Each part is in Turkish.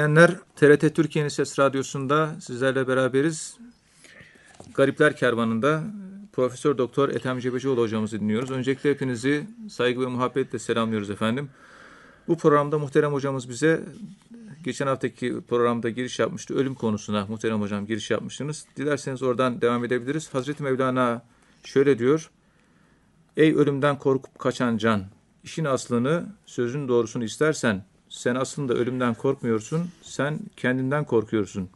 dinleyenler, TRT Türkiye'nin Ses Radyosu'nda sizlerle beraberiz. Garipler Kervanı'nda Profesör Doktor Ethem Cebecioğlu hocamızı dinliyoruz. Öncelikle hepinizi saygı ve muhabbetle selamlıyoruz efendim. Bu programda muhterem hocamız bize geçen haftaki programda giriş yapmıştı. Ölüm konusuna muhterem hocam giriş yapmıştınız. Dilerseniz oradan devam edebiliriz. Hazreti Mevlana şöyle diyor. Ey ölümden korkup kaçan can, işin aslını, sözün doğrusunu istersen sen aslında ölümden korkmuyorsun, sen kendinden korkuyorsun.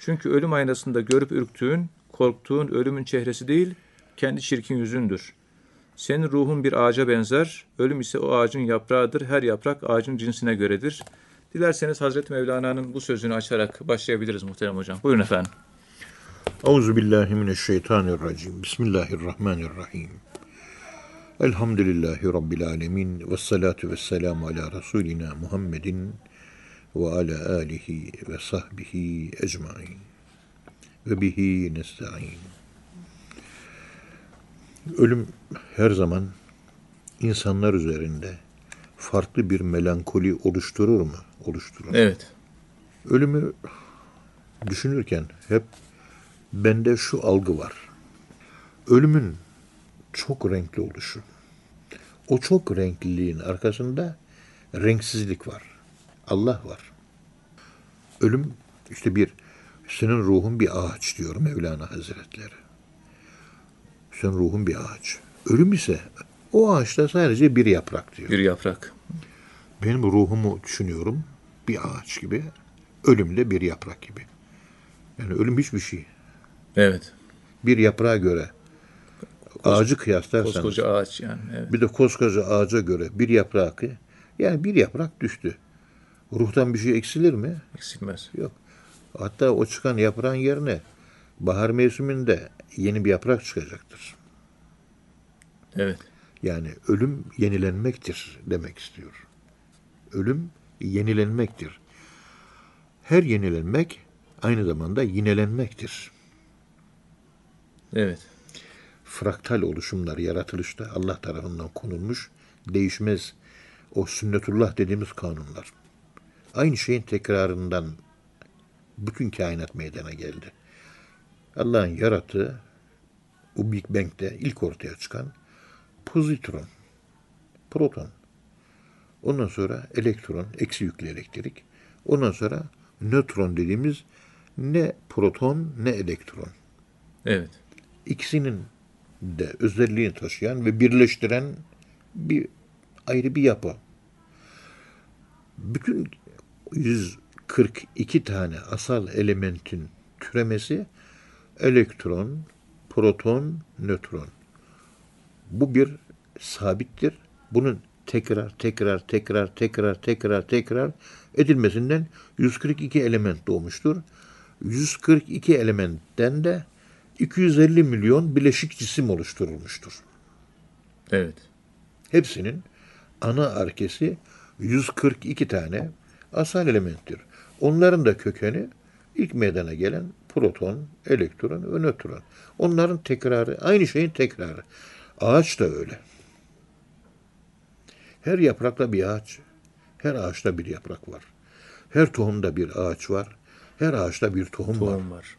Çünkü ölüm aynasında görüp ürktüğün, korktuğun ölümün çehresi değil, kendi çirkin yüzündür. Senin ruhun bir ağaca benzer, ölüm ise o ağacın yaprağıdır, her yaprak ağacın cinsine göredir. Dilerseniz Hazreti Mevlana'nın bu sözünü açarak başlayabiliriz muhterem hocam. Buyurun efendim. Euzu billahi mineşşeytanirracim. Bismillahirrahmanirrahim. Elhamdülillahi Rabbil alemin. Ve salatu ve selamu ala Resulina Muhammedin ve ala alihi ve sahbihi ecmain. Ve bihi nesta'in. Ölüm her zaman insanlar üzerinde farklı bir melankoli oluşturur mu? Oluşturur. Evet. Ölümü düşünürken hep bende şu algı var. Ölümün çok renkli oluşu. O çok renkliliğin arkasında renksizlik var. Allah var. Ölüm işte bir senin ruhun bir ağaç diyor Mevlana Hazretleri. Senin ruhun bir ağaç. Ölüm ise o ağaçta sadece bir yaprak diyor. Bir yaprak. Benim ruhumu düşünüyorum bir ağaç gibi. Ölüm de bir yaprak gibi. Yani ölüm hiçbir şey. Evet. Bir yaprağa göre ağacı kıyaslarsanız Koskoca ağaç yani. Evet. bir de koskoca ağaca göre bir yaprağı kıy- yani bir yaprak düştü. Ruhtan bir şey eksilir mi? Eksilmez. Yok. Hatta o çıkan yaprağın yerine bahar mevsiminde yeni bir yaprak çıkacaktır. Evet. Yani ölüm yenilenmektir demek istiyor. Ölüm yenilenmektir. Her yenilenmek aynı zamanda yinelenmektir. Evet. Fraktal oluşumlar yaratılışta Allah tarafından konulmuş değişmez o sünnetullah dediğimiz kanunlar. Aynı şeyin tekrarından bütün kainat meydana geldi. Allah'ın yarattığı o Big Bang'de ilk ortaya çıkan pozitron, proton. Ondan sonra elektron, eksi yüklü elektrik. Ondan sonra nötron dediğimiz ne proton ne elektron. Evet. İkisinin de özelliğini taşıyan ve birleştiren bir ayrı bir yapı. Bütün 142 tane asal elementin türemesi elektron, proton, nötron. Bu bir sabittir. Bunun tekrar tekrar tekrar tekrar tekrar tekrar edilmesinden 142 element doğmuştur. 142 elementten de 250 milyon bileşik cisim oluşturulmuştur. Evet. Hepsinin ana arkesi 142 tane asal elementtir. Onların da kökeni ilk meydana gelen proton, elektron ve nötron. Onların tekrarı, aynı şeyin tekrarı. Ağaç da öyle. Her yaprakta bir ağaç, her ağaçta bir yaprak var. Her tohumda bir ağaç var, her ağaçta bir tohum, var. Tohum var.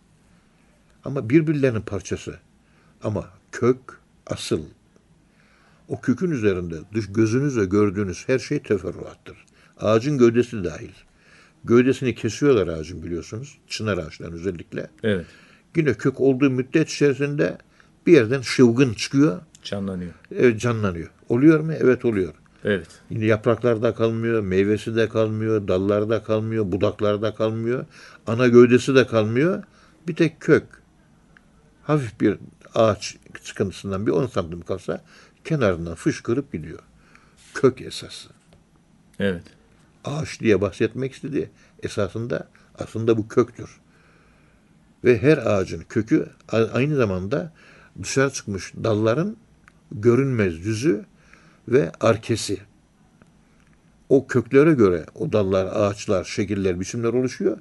Ama birbirlerinin parçası. Ama kök asıl. O kökün üzerinde dış gözünüzle gördüğünüz her şey teferruattır. Ağacın gövdesi dahil. Gövdesini kesiyorlar ağacın biliyorsunuz. Çınar ağaçların özellikle. Evet. Yine kök olduğu müddet içerisinde bir yerden şıvgın çıkıyor. Canlanıyor. Evet canlanıyor. Oluyor mu? Evet oluyor. Evet. Yine yapraklarda kalmıyor, meyvesi de kalmıyor, dallarda kalmıyor, budaklarda kalmıyor, ana gövdesi de kalmıyor. Bir tek kök. Hafif bir ağaç çıkıntısından bir 10 santim kalsa kenarından fışkırıp gidiyor. Kök esası. Evet. Ağaç diye bahsetmek istedi. Esasında aslında bu köktür. Ve her ağacın kökü aynı zamanda dışarı çıkmış dalların görünmez yüzü ve arkesi. o köklere göre o dallar, ağaçlar, şekiller, biçimler oluşuyor.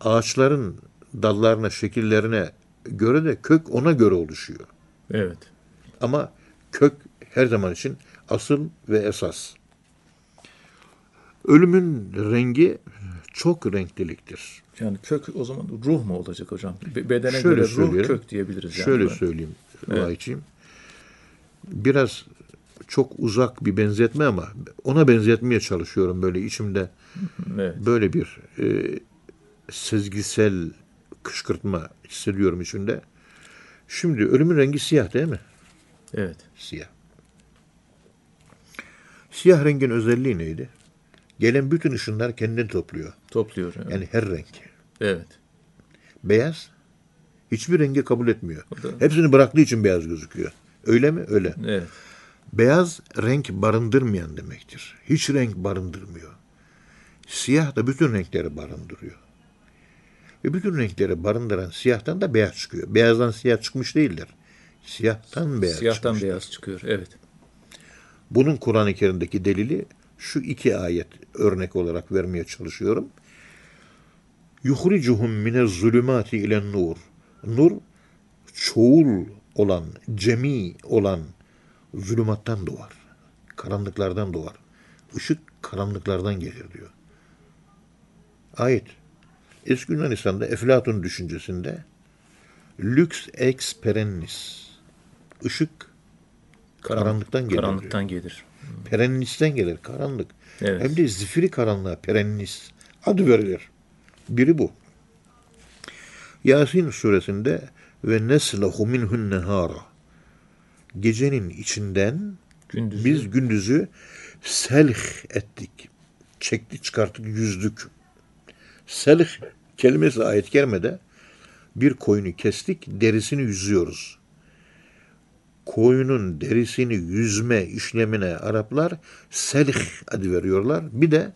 Ağaçların dallarına, şekillerine göre de kök ona göre oluşuyor. Evet. Ama kök her zaman için asıl ve esas. Ölümün rengi çok renkliliktir. Yani kök o zaman ruh mu olacak hocam? Be- Bedene Şöyle göre ruh kök diyebiliriz yani. Şöyle mi? söyleyeyim Evet. Vahit'ciğim. Biraz çok uzak bir benzetme ama ona benzetmeye çalışıyorum böyle içimde Evet. böyle bir e, sezgisel kışkırtma hissediyorum içinde. Şimdi ölümün rengi siyah değil mi? Evet. Siyah. Siyah rengin özelliği neydi? Gelen bütün ışınlar kendini topluyor. Topluyor. Evet. Yani her renk. evet. Beyaz hiçbir rengi kabul etmiyor. O da- Hepsini bıraktığı için beyaz gözüküyor. Öyle mi? Öyle. Evet. Beyaz renk barındırmayan demektir. Hiç renk barındırmıyor. Siyah da bütün renkleri barındırıyor. Ve bütün renkleri barındıran siyahtan da beyaz çıkıyor. Beyazdan siyah çıkmış değiller. Siyahtan beyaz Siyahtan çıkmış. beyaz çıkıyor. Evet. Bunun Kur'an-ı Kerim'deki delili şu iki ayet örnek olarak vermeye çalışıyorum. Yuhricuhum mine zulümati ile nur. Nur çoğul olan, cemi olan zulümattan doğar. Karanlıklardan doğar. Işık karanlıklardan gelir diyor. Ayet. Eski Yunanistan'da Eflatun düşüncesinde lüks ex perennis. Işık Karan- Karanlıktan gelir Karanlıktan gelir. Perennisten gelir karanlık. Evet. Hem de zifiri karanlığa perennis adı verilir. Biri bu. Yasin suresinde ve neslehu minhun nehara gecenin içinden Gündüzü. biz gündüzü selh ettik. Çektik, çıkarttık, yüzdük. Selh kelimesi ayet gelmede bir koyunu kestik, derisini yüzüyoruz. Koyunun derisini yüzme işlemine Araplar selh adı veriyorlar. Bir de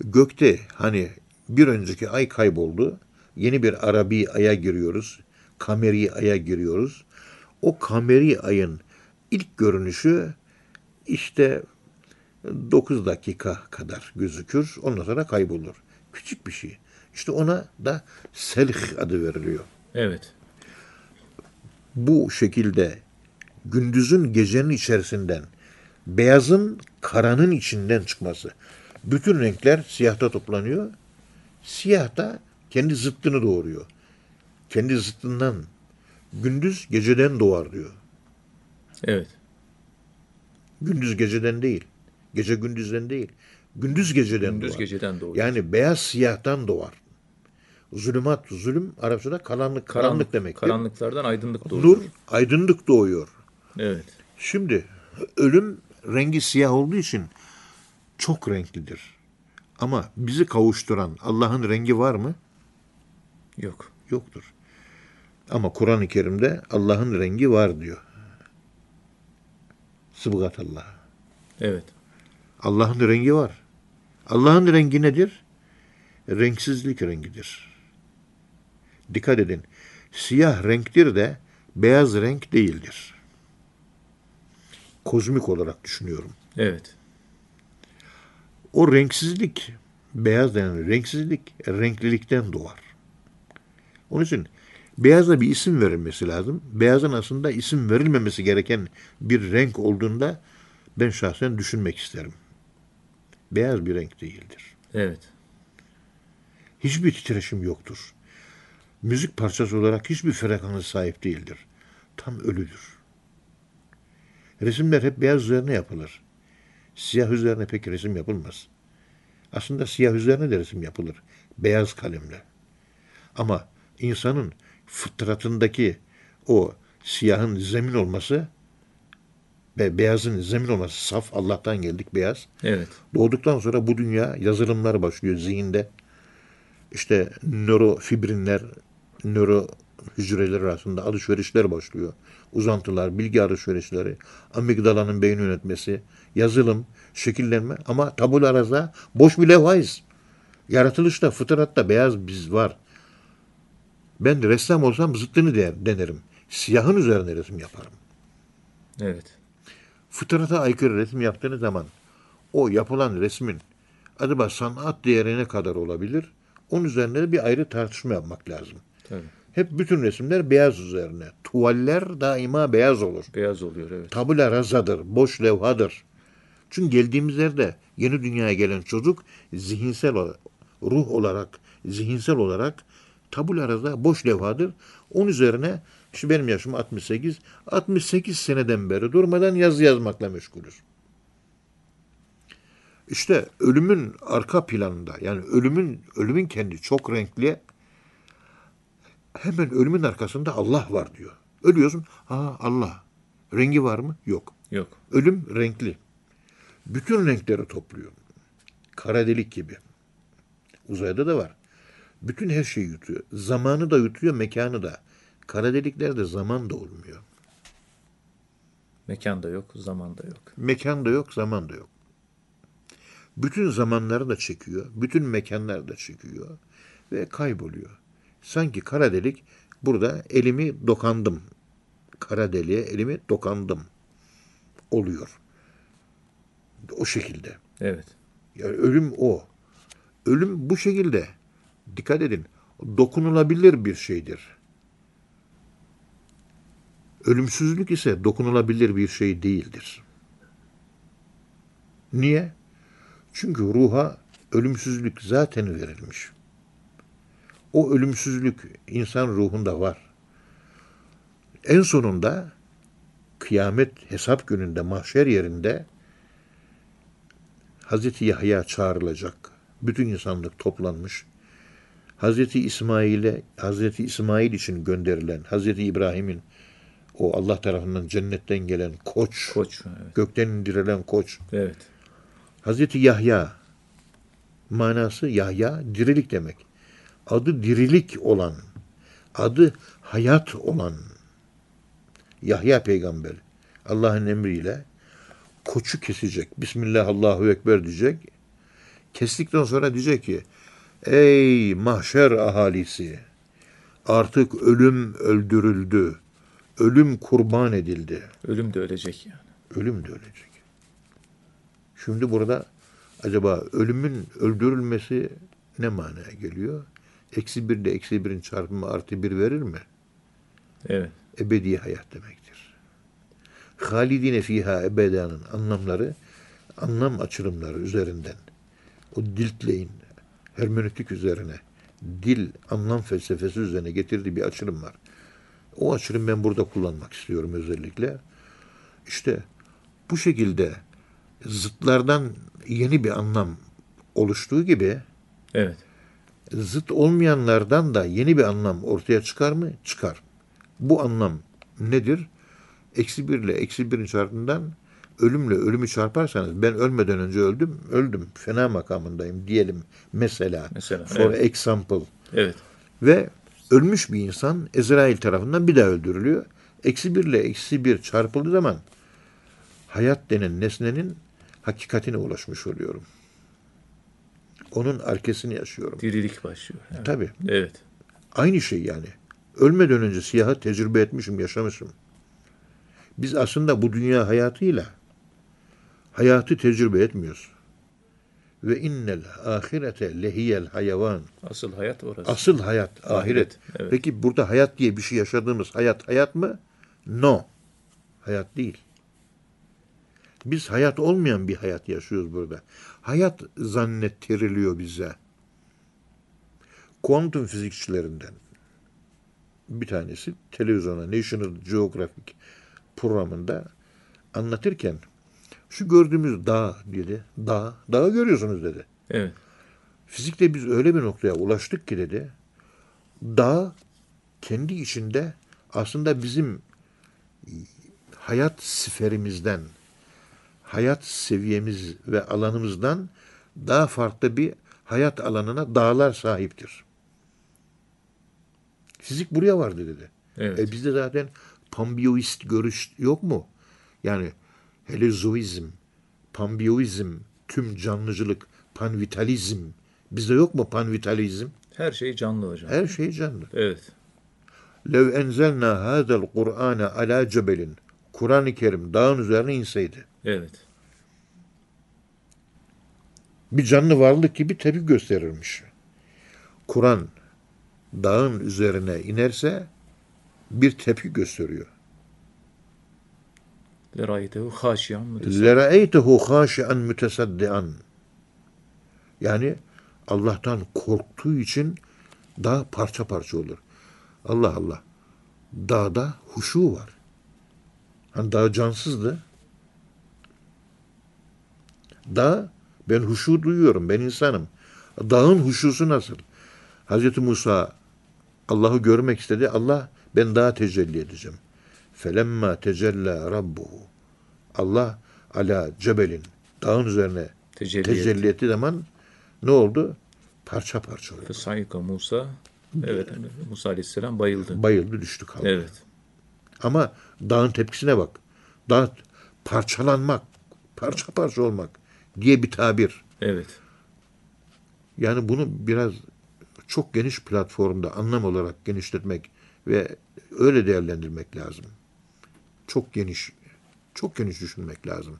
gökte hani bir önceki ay kayboldu. Yeni bir Arabi aya giriyoruz. Kameri aya giriyoruz. O kameri ayın ilk görünüşü işte 9 dakika kadar gözükür. Ondan sonra kaybolur. Küçük bir şey. İşte ona da selh adı veriliyor. Evet. Bu şekilde gündüzün gecenin içerisinden beyazın karanın içinden çıkması. Bütün renkler siyahta toplanıyor. Siyah da kendi zıttını doğuruyor. Kendi zıttından gündüz geceden doğar diyor. Evet. Gündüz geceden değil. Gece gündüzden değil. Gündüz geceden Gündüz doğar. geceden doğuyor. Yani beyaz siyahtan doğar. Zulümat, zulüm Arapçada karanlık, karanlık, demektir. Karanlıklardan aydınlık doğuyor. Nur, aydınlık doğuyor. Evet. Şimdi ölüm rengi siyah olduğu için çok renklidir. Ama bizi kavuşturan Allah'ın rengi var mı? Yok. Yoktur. Ama Kur'an-ı Kerim'de Allah'ın rengi var diyor. Sıbgat Allah. Evet. Allah'ın rengi var. Allah'ın rengi nedir? Renksizlik rengidir. Dikkat edin. Siyah renktir de beyaz renk değildir. Kozmik olarak düşünüyorum. Evet. O renksizlik, beyaz denen renksizlik, renklilikten doğar. Onun için beyaza bir isim verilmesi lazım. Beyazın aslında isim verilmemesi gereken bir renk olduğunda ben şahsen düşünmek isterim. Beyaz bir renk değildir. Evet. Hiçbir titreşim yoktur. Müzik parçası olarak hiçbir frekansa sahip değildir. Tam ölüdür. Resimler hep beyaz üzerine yapılır. Siyah üzerine pek resim yapılmaz. Aslında siyah üzerine de resim yapılır. Beyaz kalemle. Ama insanın fıtratındaki o siyahın zemin olması ve beyazın zemin olması saf Allah'tan geldik beyaz. Evet. Doğduktan sonra bu dünya yazılımlar başlıyor zihinde. İşte nörofibrinler, nöro hücreler arasında alışverişler başlıyor. Uzantılar, bilgi alışverişleri, amigdalanın beyin yönetmesi, yazılım, şekillenme ama tabula rasa boş bir levhayız. Yaratılışta, fıtratta beyaz biz var. Ben de ressam olsam zıttını denerim. Siyahın üzerine resim yaparım Evet. Fıtrata aykırı resim yaptığınız zaman o yapılan resmin acaba sanat değeri ne kadar olabilir? Onun üzerinde de bir ayrı tartışma yapmak lazım. Tabii. Hep bütün resimler beyaz üzerine. Tuvaller daima beyaz olur. Beyaz oluyor evet. Tabula razadır, boş levhadır. Çünkü geldiğimiz yerde yeni dünyaya gelen çocuk zihinsel olarak, ruh olarak, zihinsel olarak tabula raza boş levhadır. Onun üzerine işte benim yaşım 68, 68 seneden beri durmadan yazı yazmakla meşgulüz. İşte ölümün arka planında yani ölümün ölümün kendi çok renkli hemen ölümün arkasında Allah var diyor. Ölüyorsun. Ha Allah. Rengi var mı? Yok. Yok. Ölüm renkli. Bütün renkleri topluyor. Kara delik gibi. Uzayda da var. Bütün her şeyi yutuyor. Zamanı da yutuyor, mekanı da. Kara deliklerde zaman da olmuyor. Mekan da yok, zaman da yok. Mekan da yok, zaman da yok. Bütün zamanları da çekiyor, bütün mekanlar da çekiyor ve kayboluyor. Sanki kara delik burada elimi dokandım. Kara deliğe elimi dokandım oluyor. O şekilde. Evet. Yani ölüm o. Ölüm bu şekilde. Dikkat edin. Dokunulabilir bir şeydir. Ölümsüzlük ise dokunulabilir bir şey değildir. Niye? Çünkü ruha ölümsüzlük zaten verilmiş. O ölümsüzlük insan ruhunda var. En sonunda kıyamet hesap gününde mahşer yerinde Hazreti Yahya çağrılacak. Bütün insanlık toplanmış. Hazreti İsmail'e, Hazreti İsmail için gönderilen, Hazreti İbrahim'in o Allah tarafından cennetten gelen koç, Koç. Evet. gökten indirilen koç. evet. Hazreti Yahya manası Yahya dirilik demek. Adı dirilik olan, adı hayat olan Yahya peygamber Allah'ın emriyle koçu kesecek. Bismillah Allahu Ekber diyecek. Kestikten sonra diyecek ki Ey mahşer ahalisi artık ölüm öldürüldü. Ölüm kurban edildi. Ölüm de ölecek yani. Ölüm de ölecek. Şimdi burada acaba ölümün öldürülmesi ne manaya geliyor? Eksi bir de eksi birin çarpımı artı bir verir mi? Evet. Ebedi hayat demektir. Halidine fiha ebedanın anlamları, anlam açılımları üzerinden. O diltleyin, hermenötik üzerine, dil, anlam felsefesi üzerine getirdiği bir açılım var. O açılım ben burada kullanmak istiyorum özellikle. İşte bu şekilde zıtlardan yeni bir anlam oluştuğu gibi Evet. zıt olmayanlardan da yeni bir anlam ortaya çıkar mı? Çıkar. Bu anlam nedir? Eksi bir ile eksi birin çarpımından ölümle ölümü çarparsanız ben ölmeden önce öldüm, öldüm. Fena makamındayım diyelim mesela. Mesela, For evet. example. Evet. Ve ölmüş bir insan Ezrail tarafından bir daha öldürülüyor. Eksi bir ile eksi bir çarpıldığı zaman hayat denen nesnenin hakikatine ulaşmış oluyorum. Onun arkasını yaşıyorum. Dirilik başlıyor. Evet. Tabii. Evet. Aynı şey yani. Ölmeden önce siyahı tecrübe etmişim, yaşamışım. Biz aslında bu dünya hayatıyla hayatı tecrübe etmiyoruz. Ve innel ahirete lehiyel hayvan. Asıl hayat orası. Asıl hayat ahiret. Ahiret, evet. Peki burada hayat diye bir şey yaşadığımız hayat hayat mı? No. Hayat değil. Biz hayat olmayan bir hayat yaşıyoruz burada. Hayat zannettiriliyor bize. Kuantum fizikçilerinden bir tanesi televizyona National Geographic programında anlatırken şu gördüğümüz dağ dedi. Dağ, dağı görüyorsunuz dedi. Evet. Fizikte biz öyle bir noktaya ulaştık ki dedi. Dağ kendi içinde aslında bizim hayat sferimizden, hayat seviyemiz ve alanımızdan daha farklı bir hayat alanına dağlar sahiptir. Fizik buraya vardı dedi. Evet. E bizde zaten pambiyoist görüş yok mu? Yani helezoizm, pambiyoizm, tüm canlıcılık, panvitalizm. Bizde yok mu panvitalizm? Her şey canlı hocam. Her şey canlı. Evet. Lev enzelna hadel Kur'ane ala cebelin. Kur'an-ı Kerim dağın üzerine inseydi. Evet. bir canlı varlık gibi tepki gösterirmiş. Kur'an dağın üzerine inerse bir tepki gösteriyor. Lera'eytehu haşiyan mütesaddian. Lera'eytehu haşiyan mütesaddian. Yani Allah'tan korktuğu için dağ parça parça olur. Allah Allah. Dağda huşu var. Hani dağ cansızdı. Dağ, ben huşu duyuyorum, ben insanım. Dağın huşusu nasıl? Hazreti Musa Allah'ı görmek istedi. Allah ben daha tecelli edeceğim. Felemma tecella rabbuhu. Allah ala cebelin dağın üzerine Tecelli, tecelli ettiği zaman ne oldu? Parça parça oldu. Sayıka Musa. Evet. Musa Aleyhisselam bayıldı. Bayıldı düştü kaldı. Evet. Ama dağın tepkisine bak. Dağ parçalanmak, parça parça olmak diye bir tabir. Evet. Yani bunu biraz çok geniş platformda anlam olarak genişletmek ve öyle değerlendirmek lazım. Çok geniş, çok geniş düşünmek lazım.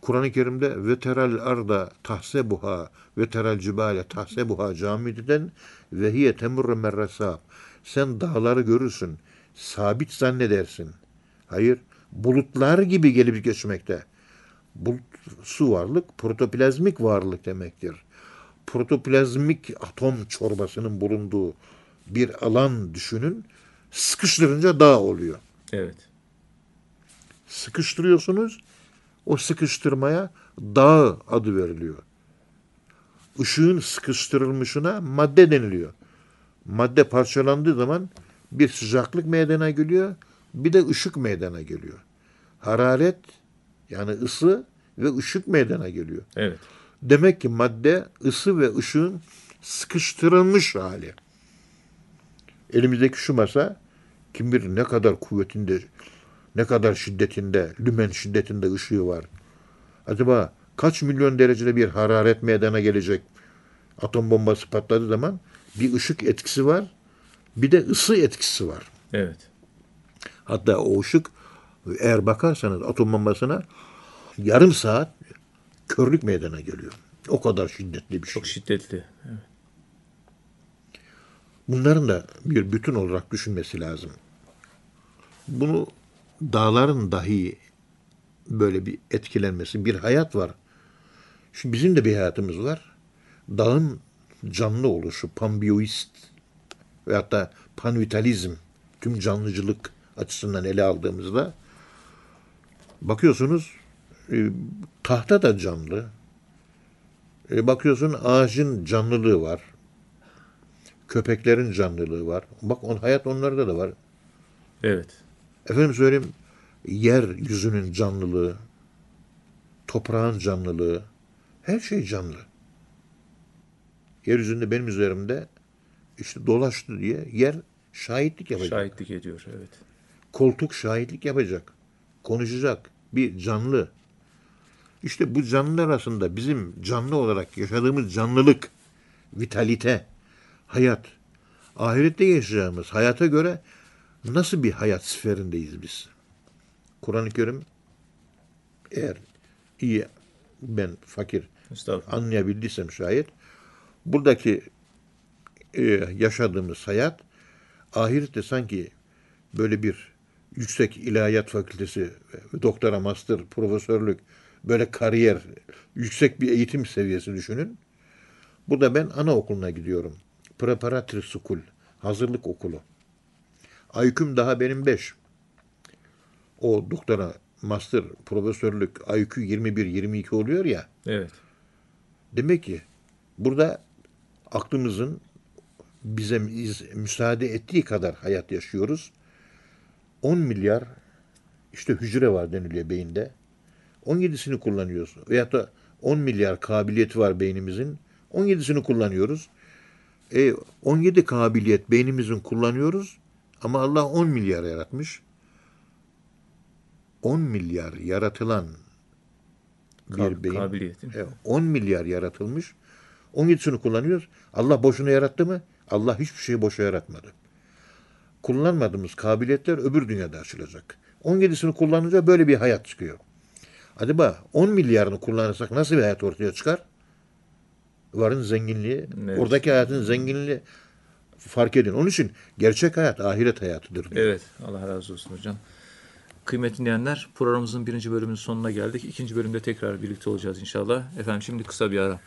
Kur'an-ı Kerim'de ve teral arda tahsebuha ve teral cibale tahsebuha camididen ve hiye temurre merresab. Sen dağları görürsün, sabit zannedersin. Hayır, bulutlar gibi gelip geçmekte. Bulut, su varlık, protoplazmik varlık demektir. Protoplazmik atom çorbasının bulunduğu bir alan düşünün. Sıkıştırınca dağ oluyor. Evet. Sıkıştırıyorsunuz. O sıkıştırmaya dağ adı veriliyor. Işığın sıkıştırılmışına madde deniliyor. Madde parçalandığı zaman bir sıcaklık meydana geliyor, bir de ışık meydana geliyor. Hararet yani ısı ve ışık meydana geliyor. Evet. Demek ki madde ısı ve ışığın sıkıştırılmış hali. Elimizdeki şu masa kim bilir ne kadar kuvvetinde, ne kadar şiddetinde, lümen şiddetinde ışığı var. Acaba kaç milyon derecede bir hararet meydana gelecek? Atom bombası patladığı zaman bir ışık etkisi var, bir de ısı etkisi var. Evet. Hatta o ışık eğer bakarsanız atom bombasına yarım saat körlük meydana geliyor. O kadar şiddetli bir şey. Çok şiddetli. Evet. Bunların da bir bütün olarak düşünmesi lazım. Bunu dağların dahi böyle bir etkilenmesi, bir hayat var. Şimdi bizim de bir hayatımız var. Dağın canlı oluşu, panbiyoist veyahut da panvitalizm, tüm canlıcılık açısından ele aldığımızda bakıyorsunuz e, tahta da canlı. E, bakıyorsun ağacın canlılığı var. Köpeklerin canlılığı var. Bak on, hayat onlarda da var. Evet. Efendim söyleyeyim yer yüzünün canlılığı, toprağın canlılığı, her şey canlı. Yeryüzünde benim üzerimde işte dolaştı diye yer şahitlik yapacak. Şahitlik ediyor. Evet. Koltuk şahitlik yapacak. Konuşacak. Bir canlı. İşte bu canlılar arasında bizim canlı olarak yaşadığımız canlılık, vitalite, hayat, ahirette yaşayacağımız hayata göre nasıl bir hayat sferindeyiz biz? Kur'an-ı Kerim eğer iyi ben fakir anlayabildiysem şayet buradaki e, yaşadığımız hayat ahirette sanki böyle bir yüksek ilahiyat fakültesi, doktora, master, profesörlük, böyle kariyer, yüksek bir eğitim seviyesi düşünün. Burada ben anaokuluna gidiyorum. Preparatory School, hazırlık okulu. IQ'm daha benim 5. O doktora, master, profesörlük IQ 21-22 oluyor ya. Evet. Demek ki burada aklımızın bize müsaade ettiği kadar hayat yaşıyoruz. 10 milyar işte hücre var deniliyor beyinde. 17'sini kullanıyoruz. Veyahut da 10 milyar kabiliyeti var beynimizin. 17'sini kullanıyoruz. E, 17 kabiliyet beynimizin kullanıyoruz ama Allah 10 milyar yaratmış. 10 milyar yaratılan bir Kab beyin. Kabiliyetin. 10 milyar yaratılmış. 13'sünü kullanıyoruz. Allah boşuna yarattı mı? Allah hiçbir şeyi boşa yaratmadı. Kullanmadığımız kabiliyetler öbür dünyada açılacak. 17'sini kullanınca böyle bir hayat çıkıyor. Acaba 10 milyarını kullanırsak nasıl bir hayat ortaya çıkar? Varın zenginliği, evet. oradaki hayatın zenginliği fark edin. Onun için gerçek hayat ahiret hayatıdır. Evet. Allah razı olsun hocam. Kıymetli dinleyenler programımızın birinci bölümünün sonuna geldik. İkinci bölümde tekrar birlikte olacağız inşallah. Efendim şimdi kısa bir ara.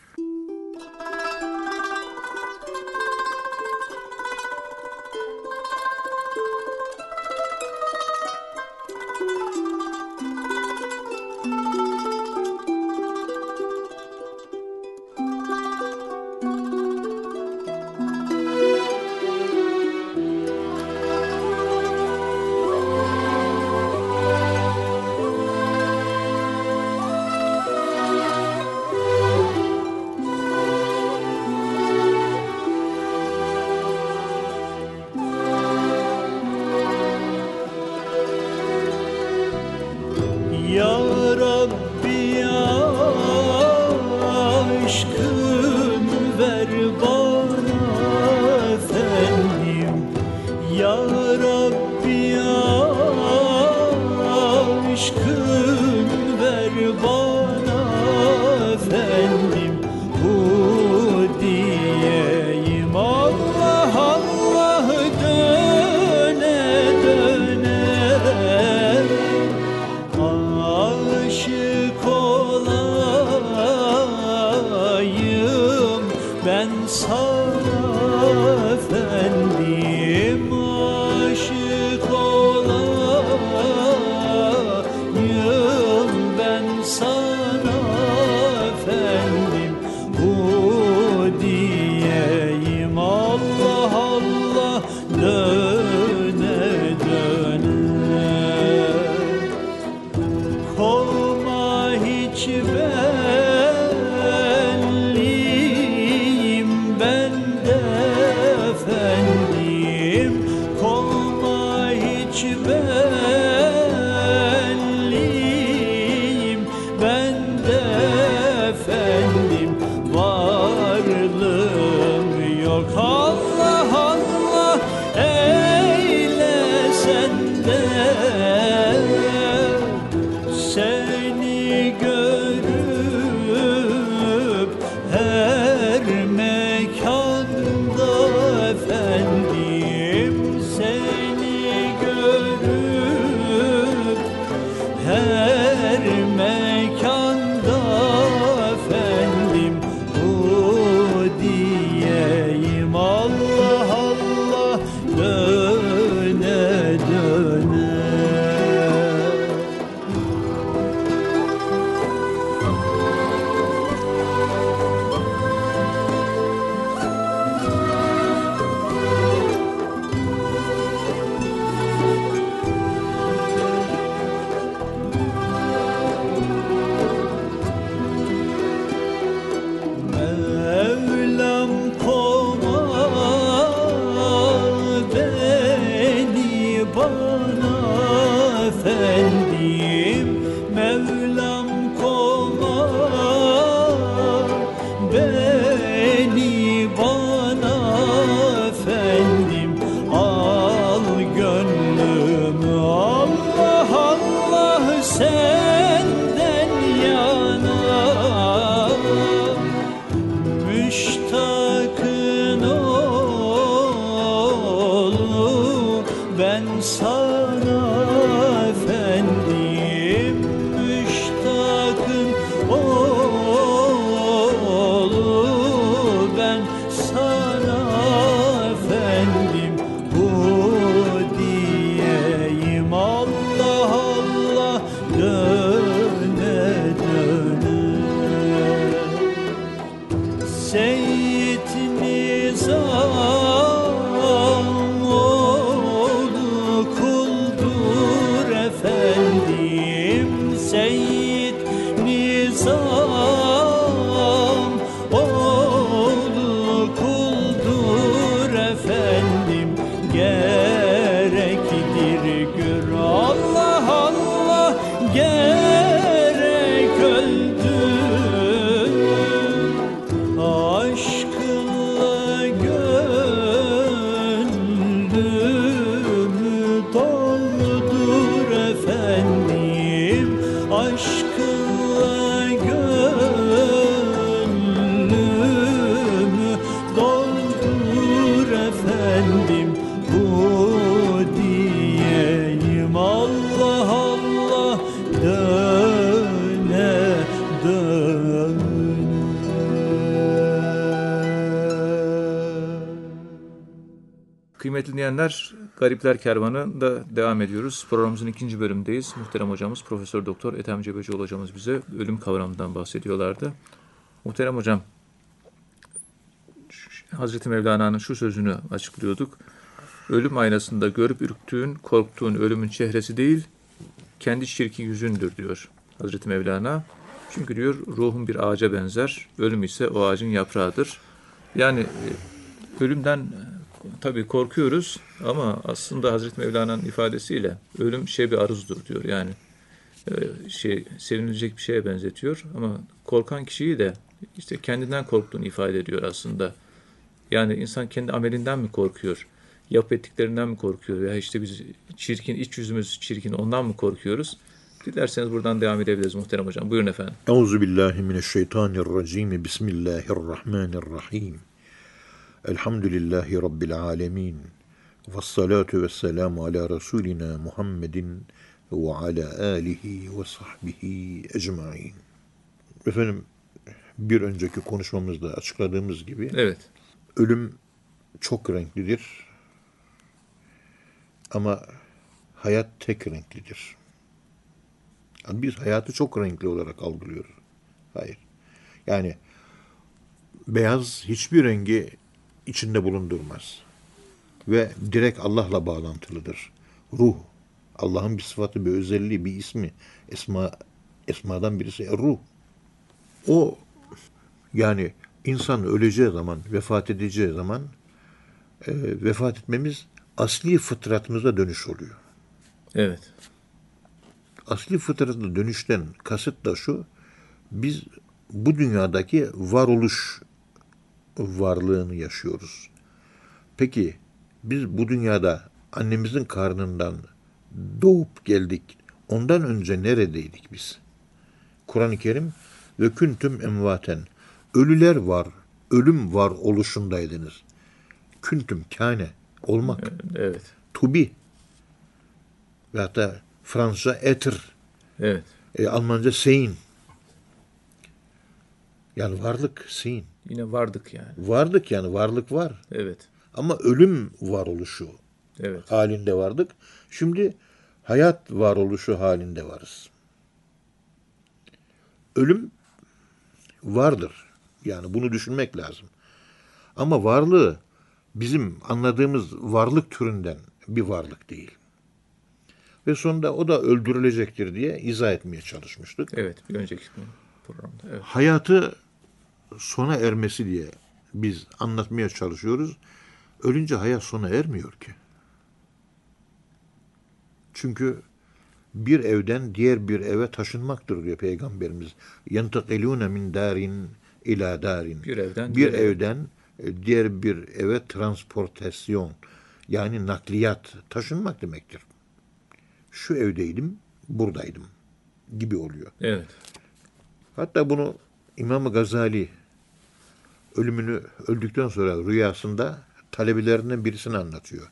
Dinleyenler, Garipler Kervanı da devam ediyoruz. Programımızın ikinci bölümündeyiz. Muhterem hocamız Profesör Doktor Ethem Cebecioğlu hocamız bize ölüm kavramından bahsediyorlardı. Muhterem hocam, Hazreti Mevlana'nın şu sözünü açıklıyorduk. Ölüm aynasında görüp ürktüğün, korktuğun ölümün çehresi değil, kendi çirkin yüzündür diyor Hazreti Mevlana. Çünkü diyor ruhun bir ağaca benzer, ölüm ise o ağacın yaprağıdır. Yani e, ölümden tabii korkuyoruz ama aslında Hazreti Mevlana'nın ifadesiyle ölüm şey bir aruzdur diyor. Yani e, şey sevinilecek bir şeye benzetiyor ama korkan kişiyi de işte kendinden korktuğunu ifade ediyor aslında. Yani insan kendi amelinden mi korkuyor? Yap ettiklerinden mi korkuyor? Ya işte biz çirkin, iç yüzümüz çirkin ondan mı korkuyoruz? Dilerseniz buradan devam edebiliriz muhterem hocam. Buyurun efendim. Euzu billahi mineşşeytanirracim. Bismillahirrahmanirrahim. Elhamdülillahi rabbil alamin. Ves salatu vesselamu ala rasulina Muhammedin ve ala alihi ve sahbihi ecmaîn. Efendim bir önceki konuşmamızda açıkladığımız gibi Evet. ölüm çok renklidir. Ama hayat tek renklidir. Yani biz hayatı çok renkli olarak algılıyoruz. Hayır. Yani beyaz hiçbir rengi içinde bulundurmaz. Ve direkt Allah'la bağlantılıdır. Ruh. Allah'ın bir sıfatı, bir özelliği, bir ismi. Esma, esmadan birisi e, ruh. O yani insan öleceği zaman, vefat edeceği zaman e, vefat etmemiz asli fıtratımıza dönüş oluyor. Evet. Asli fıtratına dönüşten kasıt da şu, biz bu dünyadaki varoluş varlığını yaşıyoruz. Peki biz bu dünyada annemizin karnından doğup geldik. Ondan önce neredeydik biz? Kur'an-ı Kerim ve küntüm emvaten. Ölüler var, ölüm var oluşundaydınız. Küntüm kâne, olmak. Evet. To be. Ve hatta Fransızca etir, Evet. e, Almanca sein. Yani varlık, sein. Yine vardık yani. Varlık yani varlık var. Evet. Ama ölüm varoluşu Evet. halinde vardık. Şimdi hayat varoluşu halinde varız. Ölüm vardır. Yani bunu düşünmek lazım. Ama varlığı bizim anladığımız varlık türünden bir varlık değil. Ve sonunda o da öldürülecektir diye izah etmeye çalışmıştık. Evet. Bir önceki programda. Evet. Hayatı sona ermesi diye biz anlatmaya çalışıyoruz. Ölünce hayat sona ermiyor ki. Çünkü bir evden diğer bir eve taşınmaktır diyor Peygamberimiz. Yentakilune min darin ila darin. Bir evden bir diğer evden e, diğer bir eve transportasyon yani nakliyat taşınmak demektir. Şu evdeydim, buradaydım gibi oluyor. Evet. Hatta bunu İmam Gazali ölümünü öldükten sonra rüyasında talebelerinden birisine anlatıyor.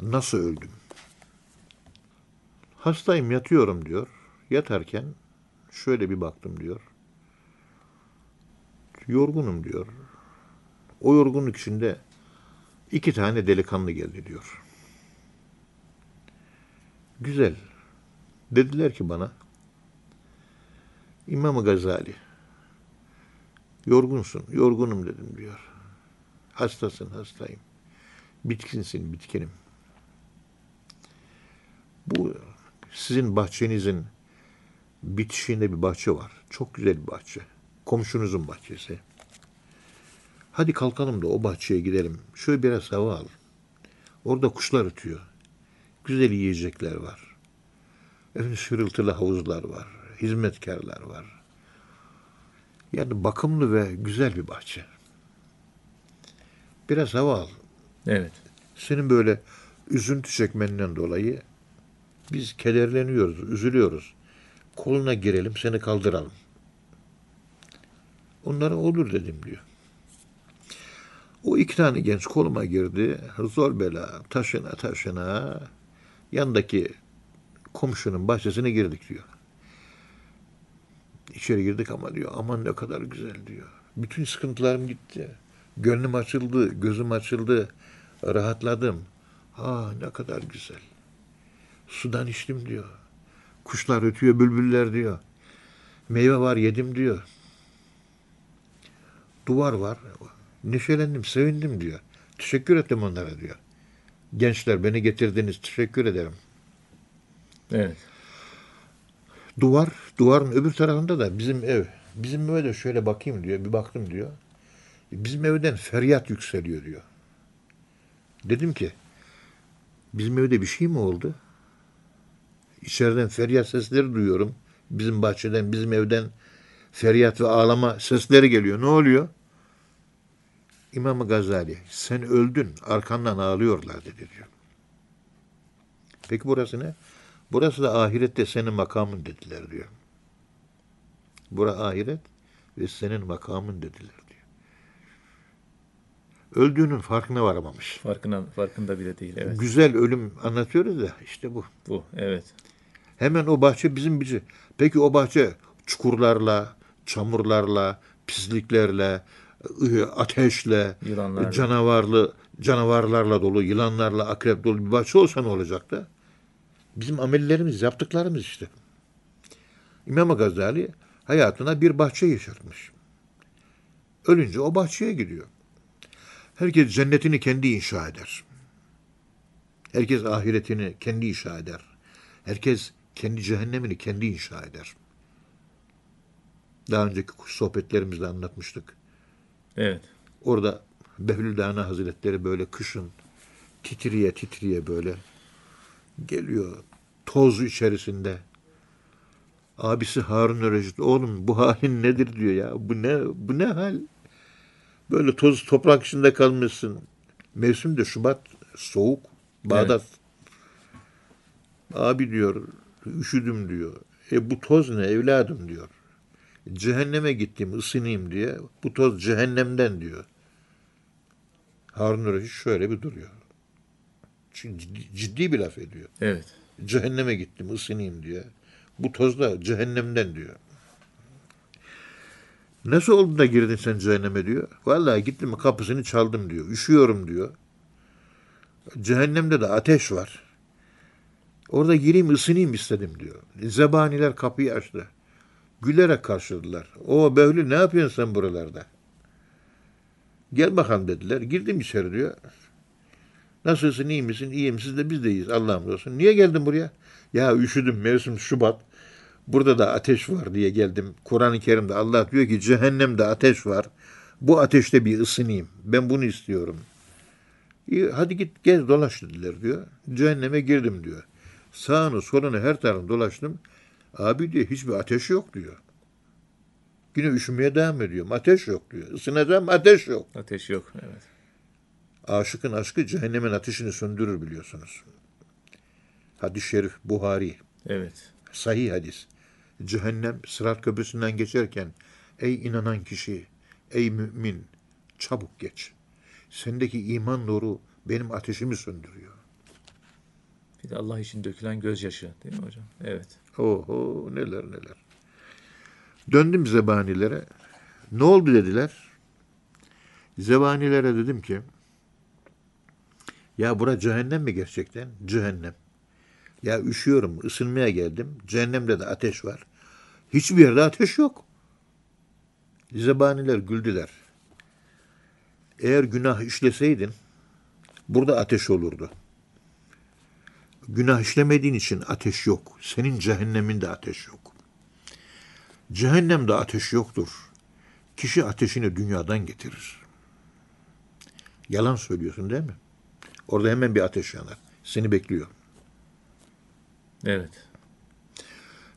Nasıl öldüm? Hastayım yatıyorum diyor. Yatarken şöyle bir baktım diyor. Yorgunum diyor. O yorgunluk içinde iki tane delikanlı geldi diyor. Güzel. Dediler ki bana İmam Gazali yorgunsun. Yorgunum dedim diyor. Hastasın hastayım. Bitkinsin bitkinim. Bu sizin bahçenizin bitişiğinde bir bahçe var. Çok güzel bir bahçe. Komşunuzun bahçesi. Hadi kalkalım da o bahçeye gidelim. Şöyle biraz hava al. Orada kuşlar ötüyor. Güzel yiyecekler var. Efendim şırıltılı havuzlar var. Hizmetkarlar var. Yani bakımlı ve güzel bir bahçe. Biraz hava al. Evet. Senin böyle üzüntü çekmenden dolayı biz kederleniyoruz, üzülüyoruz. Koluna girelim, seni kaldıralım. Onlara olur dedim diyor. O iki tane genç koluma girdi. Zor bela, taşına taşına yandaki komşunun bahçesine girdik diyor. İçeri girdik ama diyor aman ne kadar güzel diyor. Bütün sıkıntılarım gitti. Gönlüm açıldı, gözüm açıldı, rahatladım. Ah ne kadar güzel. Sudan içtim diyor. Kuşlar ötüyor, bülbüller diyor. Meyve var yedim diyor. Duvar var. Neşelendim, sevindim diyor. Teşekkür ettim onlara diyor. Gençler beni getirdiniz, teşekkür ederim. Evet. Duvar, duvarın öbür tarafında da bizim ev. Bizim eve de şöyle bakayım diyor. Bir baktım diyor. Bizim evden feryat yükseliyor diyor. Dedim ki bizim evde bir şey mi oldu? İçeriden feryat sesleri duyuyorum. Bizim bahçeden, bizim evden feryat ve ağlama sesleri geliyor. Ne oluyor? İmam Gazali sen öldün arkandan ağlıyorlar dedi diyor. Peki burası ne? Burası da ahirette senin makamın dediler diyor. Bura ahiret ve senin makamın dediler diyor. Öldüğünün farkına varamamış. Farkına, farkında bile değil. Evet. Güzel ölüm anlatıyoruz da işte bu. Bu. Evet. Hemen o bahçe bizim bizi. Peki o bahçe çukurlarla, çamurlarla, pisliklerle, ateşle, Yılanlarla. canavarlı, canavarlarla dolu, yılanlarla, akrep dolu bir bahçe olsa ne olacaktı? Bizim amellerimiz, yaptıklarımız işte. İmam Gazali hayatına bir bahçe yaşatmış. Ölünce o bahçeye gidiyor. Herkes cennetini kendi inşa eder. Herkes ahiretini kendi inşa eder. Herkes kendi cehennemini kendi inşa eder. Daha önceki sohbetlerimizde anlatmıştık. Evet. Orada Behlül Dana Hazretleri böyle kışın titriye titriye böyle geliyor toz içerisinde. Abisi Harun Reşit oğlum bu halin nedir diyor ya. Bu ne bu ne hal? Böyle toz toprak içinde kalmışsın. Mevsim de Şubat soğuk. Bağdat. Abi diyor üşüdüm diyor. E bu toz ne evladım diyor. Cehenneme gittim ısınayım diye. Bu toz cehennemden diyor. Harun Reşit şöyle bir duruyor. Çünkü ciddi, bir laf ediyor. Evet. Cehenneme gittim ısınayım diye. Bu toz da cehennemden diyor. Nasıl oldu da girdin sen cehenneme diyor. Vallahi gittim kapısını çaldım diyor. Üşüyorum diyor. Cehennemde de ateş var. Orada gireyim ısınayım istedim diyor. Zebaniler kapıyı açtı. Gülerek karşıladılar. O Behlül ne yapıyorsun sen buralarda? Gel bakalım dediler. Girdim içeri diyor. Nasılsın, iyi misin? İyiyim, siz de biz de iyiyiz. Allah'ım olsun. Niye geldin buraya? Ya üşüdüm, mevsim Şubat. Burada da ateş var diye geldim. Kur'an-ı Kerim'de Allah diyor ki cehennemde ateş var. Bu ateşte bir ısınayım. Ben bunu istiyorum. İyi, hadi git gez dolaş dediler diyor. Cehenneme girdim diyor. Sağını solunu her tarafını dolaştım. Abi diyor hiçbir ateş yok diyor. Yine üşümeye devam ediyorum. Ateş yok diyor. Isınacağım ateş yok. Ateş yok. Evet. Aşıkın aşkı cehennemin ateşini söndürür biliyorsunuz. Hadis-i şerif Buhari. Evet. Sahih hadis. Cehennem sırat köprüsünden geçerken ey inanan kişi, ey mümin çabuk geç. Sendeki iman nuru benim ateşimi söndürüyor. Bir de Allah için dökülen gözyaşı değil mi hocam? Evet. Oho neler neler. Döndüm zebanilere. Ne oldu dediler. Zebanilere dedim ki ya bura cehennem mi gerçekten? Cehennem. Ya üşüyorum, ısınmaya geldim. Cehennemde de ateş var. Hiçbir yerde ateş yok. Zebaniler güldüler. Eğer günah işleseydin burada ateş olurdu. Günah işlemediğin için ateş yok. Senin cehenneminde ateş yok. Cehennemde ateş yoktur. Kişi ateşini dünyadan getirir. Yalan söylüyorsun değil mi? Orada hemen bir ateş yanar. Seni bekliyor. Evet.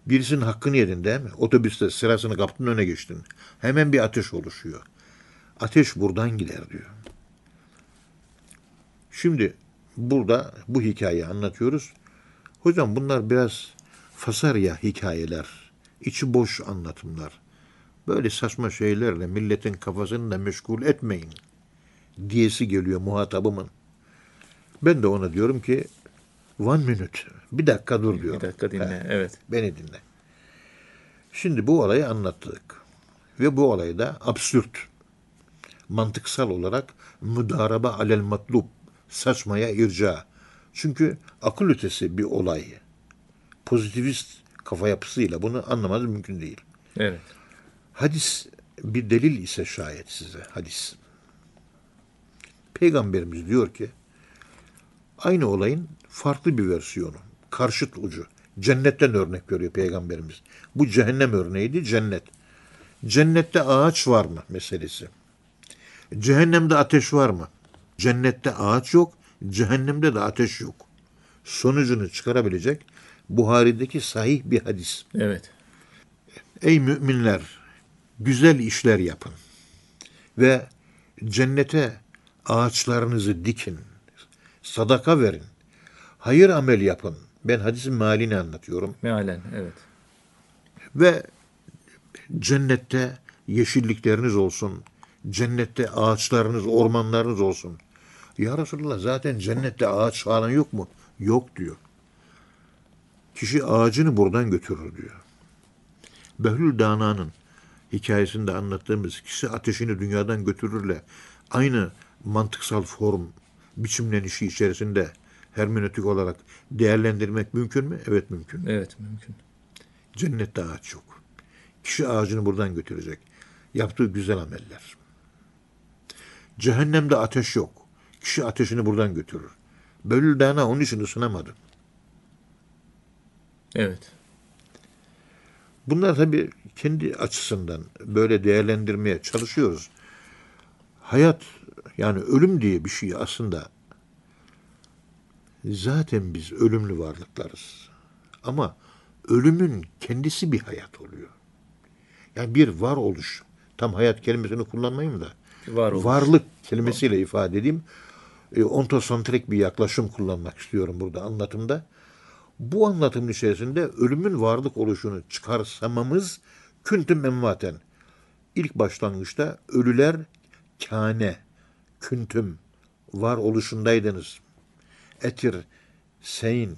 Birisinin hakkını yedin değil mi? Otobüste sırasını kaptın öne geçtin. Hemen bir ateş oluşuyor. Ateş buradan gider diyor. Şimdi burada bu hikayeyi anlatıyoruz. Hocam bunlar biraz fasarya hikayeler, içi boş anlatımlar. Böyle saçma şeylerle milletin kafasını da meşgul etmeyin diyesi geliyor muhatabımın. Ben de ona diyorum ki one minute, bir dakika dur diyor. Bir dakika dinle. Evet. Beni dinle. Şimdi bu olayı anlattık. Ve bu olay da absürt. Mantıksal olarak müdaraba alel matlub, saçmaya irca, Çünkü akıl ötesi bir olay. Pozitivist kafa yapısıyla bunu anlamanız mümkün değil. Evet. Hadis bir delil ise şayet size hadis. Peygamberimiz diyor ki aynı olayın farklı bir versiyonu, karşıt ucu. Cennetten örnek veriyor Peygamberimiz. Bu cehennem örneğiydi, cennet. Cennette ağaç var mı meselesi. Cehennemde ateş var mı? Cennette ağaç yok, cehennemde de ateş yok. Sonucunu çıkarabilecek Buhari'deki sahih bir hadis. Evet. Ey müminler, güzel işler yapın ve cennete ağaçlarınızı dikin, sadaka verin, hayır amel yapın. Ben hadisin mealini anlatıyorum. Mealen. Evet. Ve cennette yeşillikleriniz olsun, cennette ağaçlarınız, ormanlarınız olsun. Ya Resulallah zaten cennette ağaç falan yok mu? Yok diyor. Kişi ağacını buradan götürür diyor. Behlül Dana'nın hikayesinde anlattığımız kişi ateşini dünyadan götürürle aynı mantıksal form biçimlenişi içerisinde hermenötik olarak değerlendirmek mümkün mü? Evet mümkün. Evet mümkün. Cennette ağaç yok. Kişi ağacını buradan götürecek. Yaptığı güzel ameller. Cehennemde ateş yok. Kişi ateşini buradan götürür. Bölül Dana onun için ısınamadı. Evet. Bunlar tabii kendi açısından böyle değerlendirmeye çalışıyoruz. Hayat yani ölüm diye bir şey aslında zaten biz ölümlü varlıklarız. Ama ölümün kendisi bir hayat oluyor. Yani bir varoluş. Tam hayat kelimesini kullanmayayım da. Varoluş. Varlık kelimesiyle ifade edeyim. E, ontosantrik bir yaklaşım kullanmak istiyorum burada anlatımda. Bu anlatımın içerisinde ölümün varlık oluşunu çıkarsamamız küntüm emvaten. İlk başlangıçta ölüler kâne, küntüm, var oluşundaydınız. Etir, sein,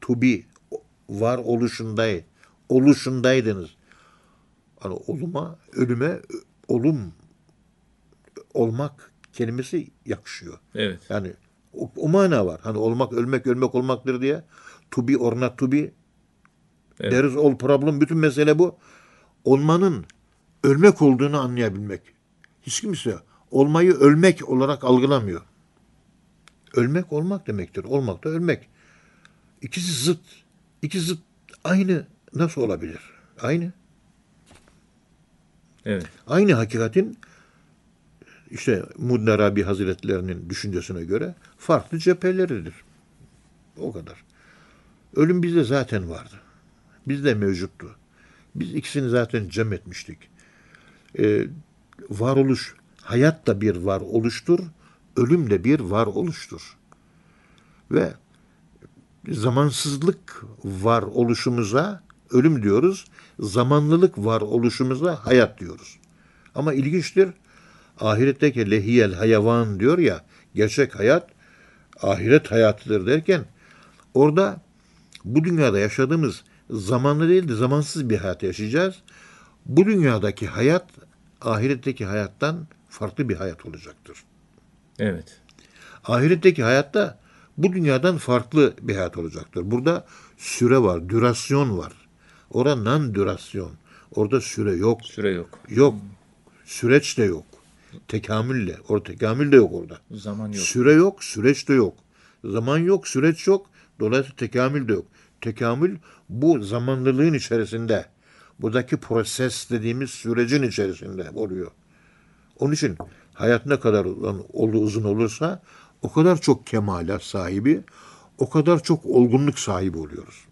tubi, var oluşunday, oluşundaydınız. Hani oluma, ölüme, olum, olmak kelimesi yakışıyor. Evet. Yani o, o mana var. Hani olmak, ölmek, ölmek olmaktır diye. To be or not to be. Evet. There is all problem. Bütün mesele bu. Olmanın ölmek olduğunu anlayabilmek. Hiç kimse olmayı ölmek olarak algılamıyor. Ölmek olmak demektir. Olmak da ölmek. İkisi zıt. İki zıt aynı nasıl olabilir? Aynı. Evet. Aynı hakikatin işte Mudnarabi Hazretlerinin düşüncesine göre farklı cepheleridir. O kadar. Ölüm bizde zaten vardı. Bizde mevcuttu. Biz ikisini zaten cem etmiştik. Ee, varoluş, hayat da bir varoluştur, ölüm de bir varoluştur. Ve zamansızlık var oluşumuza ölüm diyoruz, zamanlılık var oluşumuza hayat diyoruz. Ama ilginçtir, ahiretteki lehiyel hayvan diyor ya, gerçek hayat ahiret hayatıdır derken orada bu dünyada yaşadığımız zamanlı değil de zamansız bir hayat yaşayacağız. Bu dünyadaki hayat ahiretteki hayattan farklı bir hayat olacaktır. Evet. Ahiretteki hayatta bu dünyadan farklı bir hayat olacaktır. Burada süre var, dürasyon var. Orada non dürasyon. Orada süre yok. Süre yok. Yok. Süreç de yok. Tekamülle. Orada tekamül de yok orada. Zaman yok. Süre yok, süreç de yok. Zaman yok, süreç yok. Dolayısıyla tekamül de yok. Tekamül bu zamanlılığın içerisinde. Buradaki proses dediğimiz sürecin içerisinde oluyor. Onun için hayat ne kadar uzun- uzun olursa o kadar çok kemalat sahibi, o kadar çok olgunluk sahibi oluyoruz.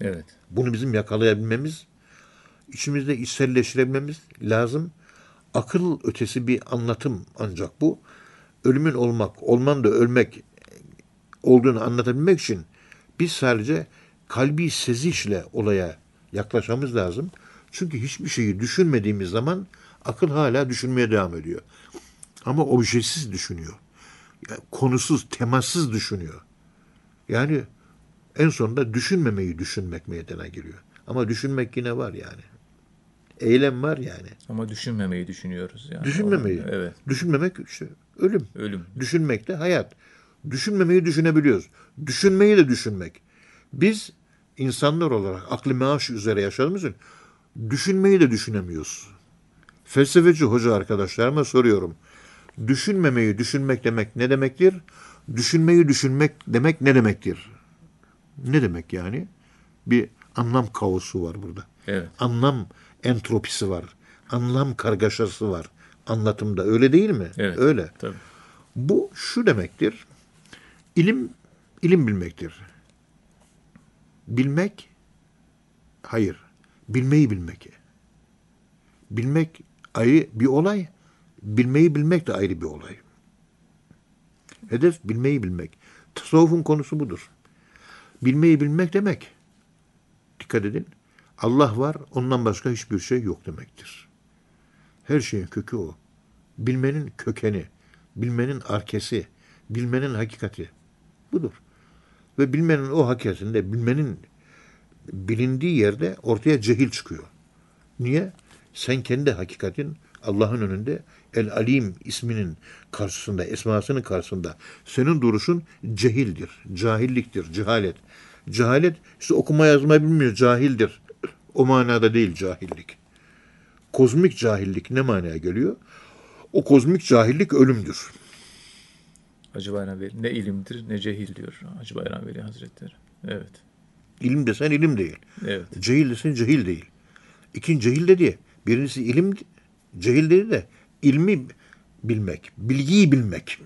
Evet. Bunu bizim yakalayabilmemiz, içimizde içselleştirebilmemiz lazım. Akıl ötesi bir anlatım ancak bu. Ölümün olmak, olman da ölmek olduğunu anlatabilmek için biz sadece kalbi sezişle olaya yaklaşmamız lazım. Çünkü hiçbir şeyi düşünmediğimiz zaman akıl hala düşünmeye devam ediyor. Ama objesiz düşünüyor. Yani konusuz, temassız düşünüyor. Yani en sonunda düşünmemeyi düşünmek meydana geliyor. Ama düşünmek yine var yani. Eylem var yani. Ama düşünmemeyi düşünüyoruz yani. Düşünmemeyi. Evet. Düşünmemek işte ölüm. Ölüm. Düşünmek de hayat. Düşünmemeyi düşünebiliyoruz. Düşünmeyi de düşünmek. Biz insanlar olarak aklı maaş üzere yaşadığımız için düşünmeyi de düşünemiyoruz. Felsefeci hoca arkadaşlarıma soruyorum. Düşünmemeyi düşünmek demek ne demektir? Düşünmeyi düşünmek demek ne demektir? Ne demek yani? Bir anlam kaosu var burada. Evet. Anlam entropisi var. Anlam kargaşası var anlatımda. Öyle değil mi? Evet. Öyle. Tabii. Bu şu demektir. İlim ilim bilmektir. Bilmek hayır. Bilmeyi bilmek. Bilmek ayrı bir olay. Bilmeyi bilmek de ayrı bir olay. Hedef bilmeyi bilmek. Tasavvufun konusu budur. Bilmeyi bilmek demek. Dikkat edin. Allah var, ondan başka hiçbir şey yok demektir. Her şeyin kökü o. Bilmenin kökeni, bilmenin arkesi, bilmenin hakikati budur. Ve bilmenin o hakikatinde, bilmenin bilindiği yerde ortaya cehil çıkıyor. Niye? Sen kendi hakikatin Allah'ın önünde El Alim isminin karşısında, esmasının karşısında senin duruşun cehildir, cahilliktir, cehalet. Cehalet işte okuma yazma bilmiyor, cahildir. O manada değil cahillik. Kozmik cahillik ne manaya geliyor? O kozmik cahillik ölümdür. Hacı Bayram Veli ne ilimdir ne cehil diyor Hacı Bayram Veli Hazretleri. Evet. İlim desen ilim değil. Evet. Cehil desen cehil değil. İkinci cehil dedi. Birincisi ilim, cehil dedi de ilmi bilmek, bilgiyi bilmek.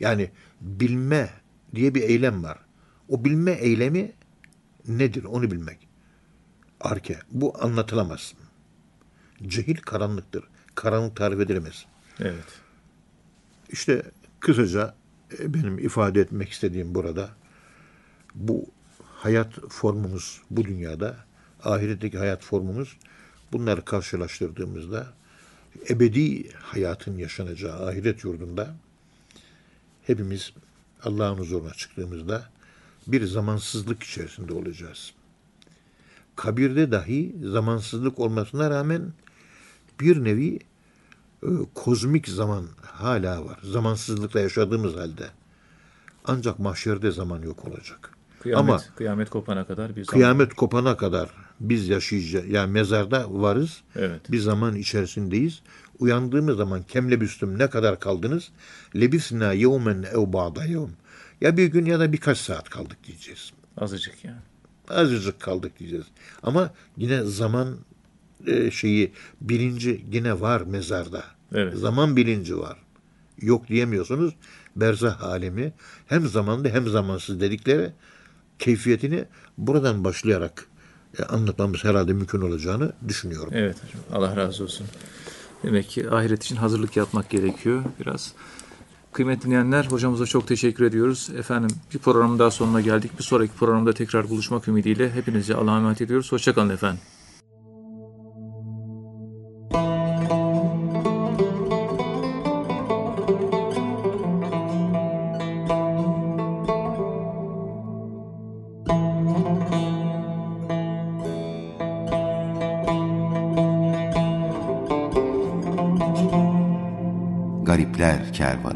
Yani bilme diye bir eylem var. O bilme eylemi nedir onu bilmek. Arke. Bu anlatılamaz. Cehil karanlıktır. Karanlık tarif edilemez. Evet. İşte kısaca e, benim ifade etmek istediğim burada bu hayat formumuz bu dünyada ahiretteki hayat formumuz bunları karşılaştırdığımızda ebedi hayatın yaşanacağı ahiret yurdunda hepimiz Allah'ın huzuruna çıktığımızda bir zamansızlık içerisinde olacağız. Kabirde dahi zamansızlık olmasına rağmen bir nevi e, kozmik zaman hala var. Zamansızlıkla yaşadığımız halde. Ancak mahşerde zaman yok olacak. Kıyamet, Ama kıyamet kopana kadar bir zaman. kıyamet kopana kadar biz yaşayacağız. Yani mezarda varız. Evet. Bir zaman içerisindeyiz. Uyandığımız zaman kemlebüstüm ne kadar kaldınız? Lebisna yevmen ev ba'da yevm. Ya bir gün ya da birkaç saat kaldık diyeceğiz. Azıcık yani. Azıcık kaldık diyeceğiz. Ama yine zaman e, şeyi bilinci yine var mezarda. Evet. Zaman bilinci var. Yok diyemiyorsunuz. Berzah alemi hem zamanlı hem zamansız dedikleri keyfiyetini buradan başlayarak anlatmamız herhalde mümkün olacağını düşünüyorum. Evet hocam. Allah razı olsun. Demek ki ahiret için hazırlık yapmak gerekiyor biraz. Kıymetli dinleyenler hocamıza çok teşekkür ediyoruz. Efendim bir programın daha sonuna geldik. Bir sonraki programda tekrar buluşmak ümidiyle hepinize Allah'a emanet ediyoruz. Hoşçakalın efendim. Kervanı